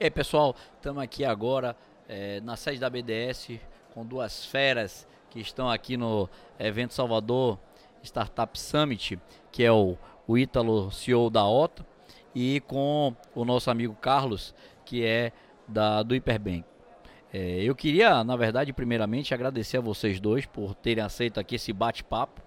E aí, pessoal, estamos aqui agora é, na sede da BDS com duas feras que estão aqui no evento Salvador Startup Summit, que é o, o Ítalo, CEO da OTA, e com o nosso amigo Carlos, que é da, do Hiperbank. É, eu queria, na verdade, primeiramente agradecer a vocês dois por terem aceito aqui esse bate-papo.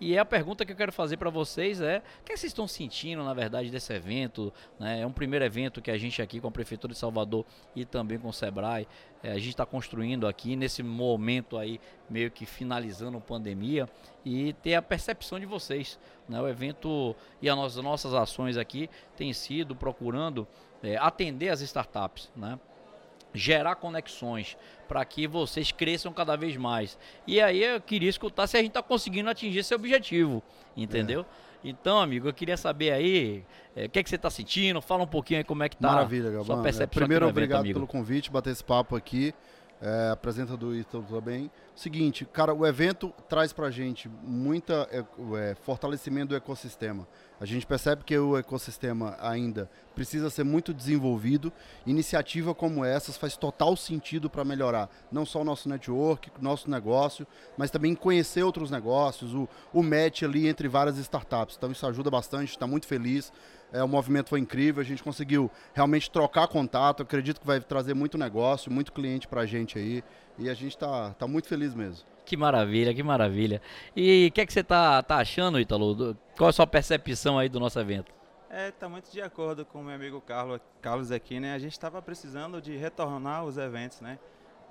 E a pergunta que eu quero fazer para vocês é: o que, é que vocês estão sentindo, na verdade, desse evento? Né? É um primeiro evento que a gente aqui com a Prefeitura de Salvador e também com o Sebrae, é, a gente está construindo aqui nesse momento aí, meio que finalizando a pandemia, e ter a percepção de vocês. Né? O evento e as nossas ações aqui têm sido procurando é, atender as startups, né? Gerar conexões para que vocês cresçam cada vez mais. E aí eu queria escutar se a gente está conseguindo atingir esse objetivo, entendeu? É. Então, amigo, eu queria saber aí é, o que, é que você está sentindo, fala um pouquinho aí como é que tá Maravilha, Galvão. sua percepção. É, primeiro, obrigado evento, pelo convite, bater esse papo aqui é, apresenta do Ítalo também. Seguinte, cara, o evento traz pra gente muita é, é, fortalecimento do ecossistema. A gente percebe que o ecossistema ainda precisa ser muito desenvolvido. Iniciativa como essas faz total sentido para melhorar não só o nosso network, nosso negócio, mas também conhecer outros negócios, o, o match ali entre várias startups. Então isso ajuda bastante, está muito feliz. É, o movimento foi incrível, a gente conseguiu realmente trocar contato. Acredito que vai trazer muito negócio, muito cliente para a gente aí. E a gente está tá muito feliz mesmo. Que maravilha, que maravilha. E o que, é que você está tá achando, Ítalo? Qual é a sua percepção aí do nosso evento? É, tá muito de acordo com o meu amigo Carlos, Carlos aqui, né? A gente estava precisando de retornar os eventos, né?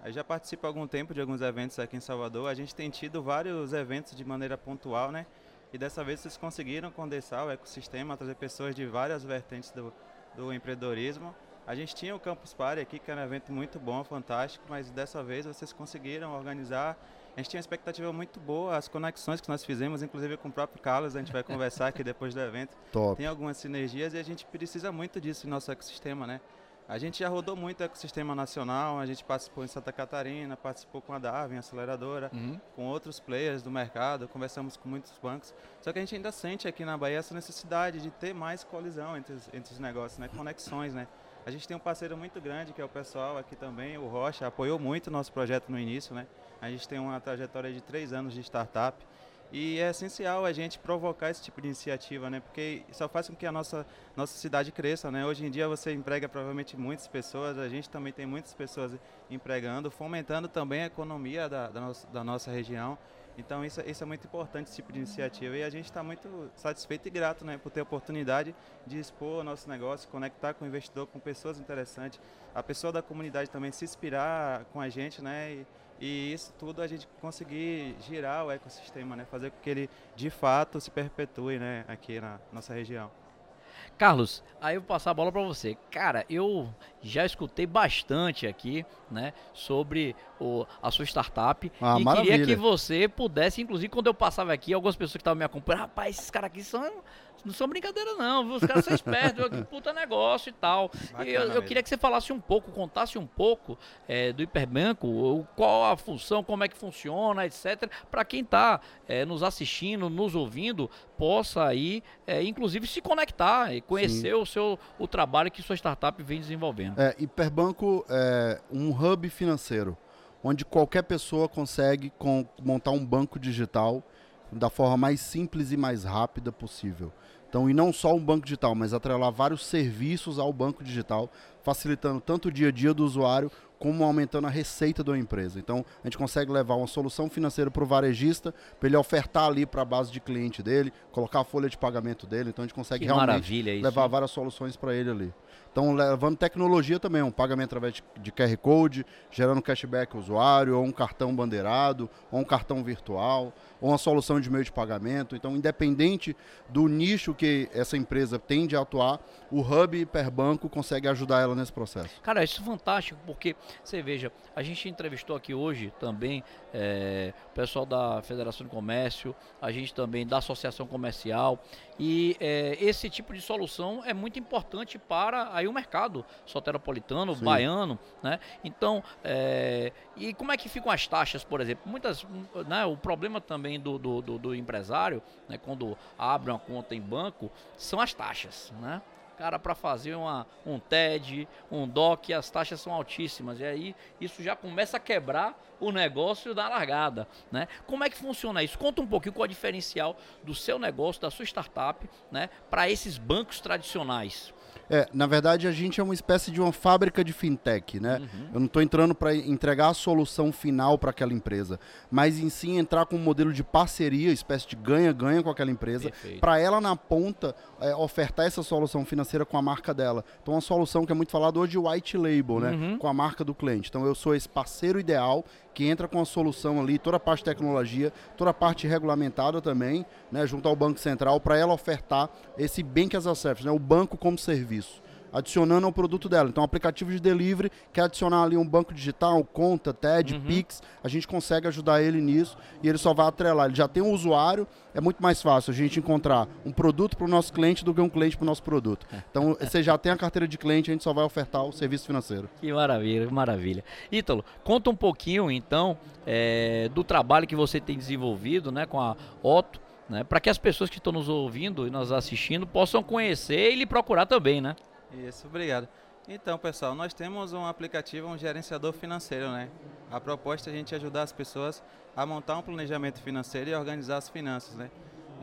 Eu já participo há algum tempo de alguns eventos aqui em Salvador. A gente tem tido vários eventos de maneira pontual, né? E dessa vez vocês conseguiram condensar o ecossistema, trazer pessoas de várias vertentes do, do empreendedorismo. A gente tinha o Campus Party aqui, que era um evento muito bom, fantástico, mas dessa vez vocês conseguiram organizar. A gente tinha uma expectativa muito boa, as conexões que nós fizemos, inclusive com o próprio Carlos, a gente vai conversar aqui depois do evento. Top. Tem algumas sinergias e a gente precisa muito disso no nosso ecossistema, né? A gente já rodou muito o ecossistema nacional, a gente participou em Santa Catarina, participou com a Darwin, aceleradora, uhum. com outros players do mercado, conversamos com muitos bancos. Só que a gente ainda sente aqui na Bahia essa necessidade de ter mais colisão entre os, entre os negócios, né? conexões. Né? A gente tem um parceiro muito grande, que é o pessoal aqui também, o Rocha, apoiou muito o nosso projeto no início. Né? A gente tem uma trajetória de três anos de startup. E é essencial a gente provocar esse tipo de iniciativa, né? Porque só faz com que a nossa, nossa cidade cresça, né? Hoje em dia você emprega provavelmente muitas pessoas, a gente também tem muitas pessoas empregando, fomentando também a economia da, da, da nossa região. Então isso, isso é muito importante, esse tipo de iniciativa. E a gente está muito satisfeito e grato né, por ter a oportunidade de expor o nosso negócio, conectar com o investidor, com pessoas interessantes. A pessoa da comunidade também se inspirar com a gente, né? E, e isso tudo a gente conseguir girar o ecossistema, né? fazer com que ele de fato se perpetue né? aqui na nossa região. Carlos, aí eu vou passar a bola para você. Cara, eu já escutei bastante aqui, né, sobre o, a sua startup ah, e maravilha. queria que você pudesse, inclusive quando eu passava aqui, algumas pessoas que estavam me acompanhando, rapaz, esses caras aqui são não são brincadeira não, viu? os caras são espertos, que puta negócio e tal. E eu, eu queria que você falasse um pouco, contasse um pouco é, do Hiperbanco, qual a função, como é que funciona, etc. Para quem está é, nos assistindo, nos ouvindo, possa aí, é, inclusive, se conectar e conhecer o seu o trabalho que sua startup vem desenvolvendo. É, Hiperbanco é um hub financeiro, onde qualquer pessoa consegue com, montar um banco digital da forma mais simples e mais rápida possível. Então, e não só um banco digital, mas atrelar vários serviços ao banco digital, facilitando tanto o dia a dia do usuário como aumentando a receita da empresa. Então, a gente consegue levar uma solução financeira para o varejista, para ele ofertar ali para a base de cliente dele, colocar a folha de pagamento dele. Então, a gente consegue que realmente levar várias soluções para ele ali. Então, levando tecnologia também, um pagamento através de, QR Code, gerando cashback ao usuário, ou um cartão bandeirado, ou um cartão virtual ou uma solução de meio de pagamento. Então, independente do nicho que essa empresa tende a atuar, o Hub Hiperbanco consegue ajudar ela nesse processo. Cara, isso é fantástico, porque você veja, a gente entrevistou aqui hoje também é, o pessoal da Federação de Comércio, a gente também da Associação Comercial, e é, esse tipo de solução é muito importante para aí o mercado soteropolitano, Sim. baiano, né? Então, é, e como é que ficam as taxas, por exemplo? Muitas, né, o problema também do, do, do, do empresário, né, quando abre uma conta em banco, são as taxas, né? Cara, para fazer uma, um TED, um DOC, as taxas são altíssimas. E aí isso já começa a quebrar o negócio da largada. Né? Como é que funciona isso? Conta um pouquinho qual é o diferencial do seu negócio, da sua startup, né, para esses bancos tradicionais. É, na verdade, a gente é uma espécie de uma fábrica de fintech, né? Uhum. Eu não estou entrando para entregar a solução final para aquela empresa, mas em si entrar com um modelo de parceria, espécie de ganha-ganha com aquela empresa, para ela na ponta é, ofertar essa solução financeira com a marca dela. Então, uma solução que é muito falada hoje, white label, né? Uhum. Com a marca do cliente. Então, eu sou esse parceiro ideal que entra com a solução ali, toda a parte de tecnologia, toda a parte regulamentada também, né, junto ao Banco Central, para ela ofertar esse Bank as a Service, né, o banco como serviço adicionando ao produto dela. Então, aplicativo de delivery, quer adicionar ali um banco digital, conta, TED, uhum. Pix, a gente consegue ajudar ele nisso e ele só vai atrelar. Ele já tem um usuário, é muito mais fácil a gente encontrar um produto para o nosso cliente do que um cliente para o nosso produto. É. Então, você já tem a carteira de cliente, a gente só vai ofertar o serviço financeiro. Que maravilha, que maravilha. Ítalo, conta um pouquinho, então, é, do trabalho que você tem desenvolvido né, com a Otto, né, para que as pessoas que estão nos ouvindo e nos assistindo possam conhecer e lhe procurar também, né? Isso, obrigado. Então, pessoal, nós temos um aplicativo, um gerenciador financeiro, né? A proposta é a gente ajudar as pessoas a montar um planejamento financeiro e organizar as finanças, né?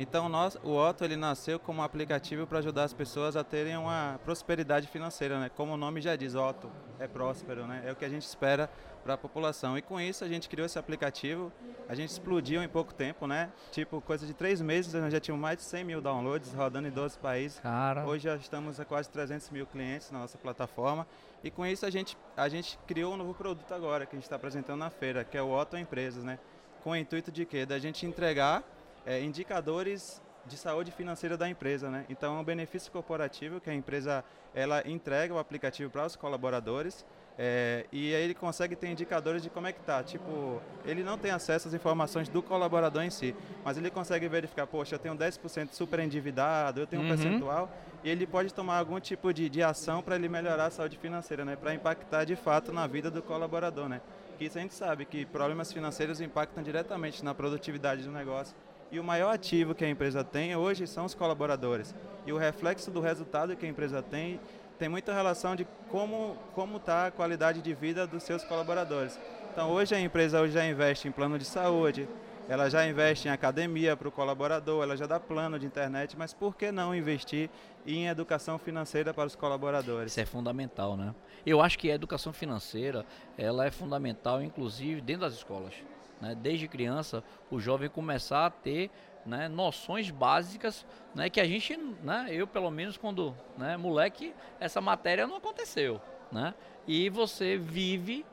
Então, nós, o Otto ele nasceu como um aplicativo para ajudar as pessoas a terem uma prosperidade financeira, né? Como o nome já diz, Otto é próspero, né? É o que a gente espera para a população. E com isso a gente criou esse aplicativo, a gente explodiu em pouco tempo, né? Tipo, coisa de três meses nós já tínhamos mais de 100 mil downloads, rodando em 12 países. Cara. Hoje já estamos a quase 300 mil clientes na nossa plataforma. E com isso a gente, a gente criou um novo produto agora, que a gente está apresentando na feira, que é o Otto Empresas, né? Com o intuito de quê? Da gente entregar é, indicadores de saúde financeira da empresa, né? Então é um benefício corporativo que a empresa ela entrega o aplicativo para os colaboradores é, e aí ele consegue ter indicadores de como é que tá. Tipo, ele não tem acesso às informações do colaborador em si, mas ele consegue verificar, poxa, eu tenho 10% super endividado, eu tenho um uhum. percentual, e ele pode tomar algum tipo de, de ação para ele melhorar a saúde financeira, né? Para impactar de fato na vida do colaborador, né? Que isso a gente sabe que problemas financeiros impactam diretamente na produtividade do negócio e o maior ativo que a empresa tem hoje são os colaboradores. E o reflexo do resultado que a empresa tem tem muita relação de como como está a qualidade de vida dos seus colaboradores. Então hoje a empresa hoje já investe em plano de saúde, ela já investe em academia para o colaborador, ela já dá plano de internet, mas por que não investir em educação financeira para os colaboradores? Isso é fundamental, né? Eu acho que a educação financeira ela é fundamental, inclusive dentro das escolas né, desde criança, o jovem começar a ter né, noções básicas né, que a gente, né, eu pelo menos quando né, moleque, essa matéria não aconteceu. Né? E você vive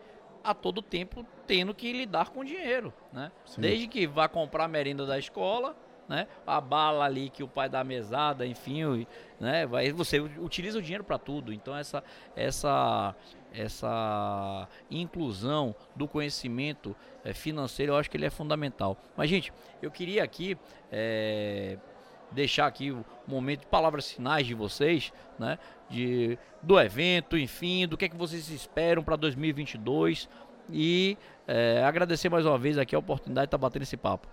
a todo tempo tendo que lidar com dinheiro. Né? Desde que vá comprar a merenda da escola, né? A bala ali que o pai dá mesada, enfim, né? Vai, você utiliza o dinheiro para tudo. Então essa essa essa inclusão do conhecimento é, financeiro, eu acho que ele é fundamental. Mas, gente, eu queria aqui é, deixar aqui o momento de palavras finais de vocês, né? De, do evento, enfim, do que é que vocês esperam para 2022 e é, agradecer mais uma vez aqui a oportunidade de estar tá batendo esse papo.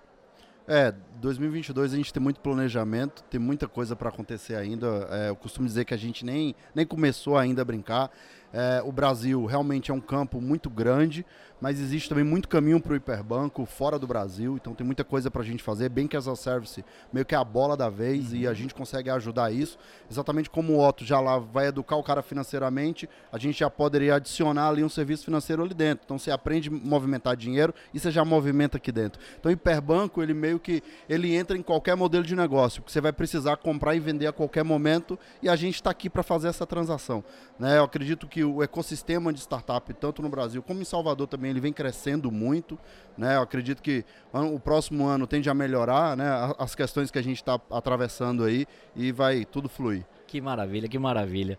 É, 2022 a gente tem muito planejamento, tem muita coisa para acontecer ainda. É, eu costumo dizer que a gente nem, nem começou ainda a brincar. É, o Brasil realmente é um campo muito grande, mas existe também muito caminho para o hiperbanco fora do Brasil, então tem muita coisa para a gente fazer. Bem que as a service meio que é a bola da vez uhum. e a gente consegue ajudar isso. Exatamente como o Otto já lá vai educar o cara financeiramente, a gente já poderia adicionar ali um serviço financeiro ali dentro. Então você aprende a movimentar dinheiro e você já movimenta aqui dentro. Então o hiperbanco, ele meio que ele entra em qualquer modelo de negócio, que você vai precisar comprar e vender a qualquer momento e a gente está aqui para fazer essa transação. Né? Eu acredito que o ecossistema de startup, tanto no Brasil como em Salvador também, ele vem crescendo muito. Né? Eu acredito que o próximo ano tende a melhorar né? as questões que a gente está atravessando aí e vai tudo fluir. Que maravilha, que maravilha.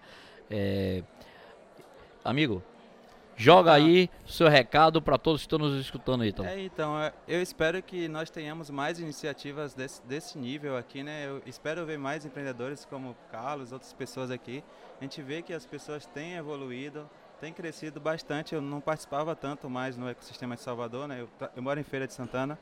É... Amigo, Joga ah. aí seu recado para todos que estão nos escutando aí, então. É, então, é, eu espero que nós tenhamos mais iniciativas desse, desse nível aqui, né? Eu espero ver mais empreendedores como Carlos, outras pessoas aqui. A gente vê que as pessoas têm evoluído, têm crescido bastante. Eu não participava tanto mais no ecossistema de Salvador, né? Eu, eu moro em Feira de Santana.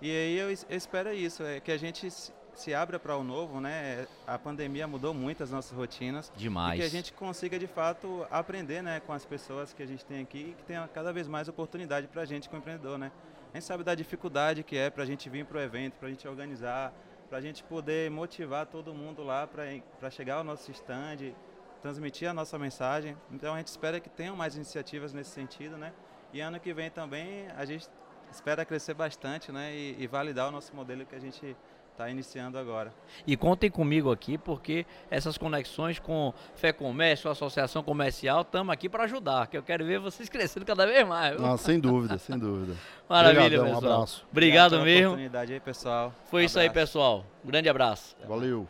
E aí eu, eu espero isso, é que a gente se abra para o novo, né? A pandemia mudou muito as nossas rotinas. Demais. E que a gente consiga, de fato, aprender né, com as pessoas que a gente tem aqui e que tenha cada vez mais oportunidade para a gente como empreendedor, né? A gente sabe da dificuldade que é para a gente vir para o evento, para a gente organizar, para a gente poder motivar todo mundo lá para chegar ao nosso stand, transmitir a nossa mensagem. Então a gente espera que tenham mais iniciativas nesse sentido, né? E ano que vem também a gente espera crescer bastante, né? E, e validar o nosso modelo que a gente está iniciando agora. E contem comigo aqui, porque essas conexões com Fé Comércio, Associação Comercial, estamos aqui para ajudar, que eu quero ver vocês crescendo cada vez mais. Ah, sem dúvida, sem dúvida. Maravilha, Obrigadão, pessoal. Um abraço. Obrigado mesmo. oportunidade aí, pessoal. Foi um isso aí, pessoal. Um grande abraço. Valeu.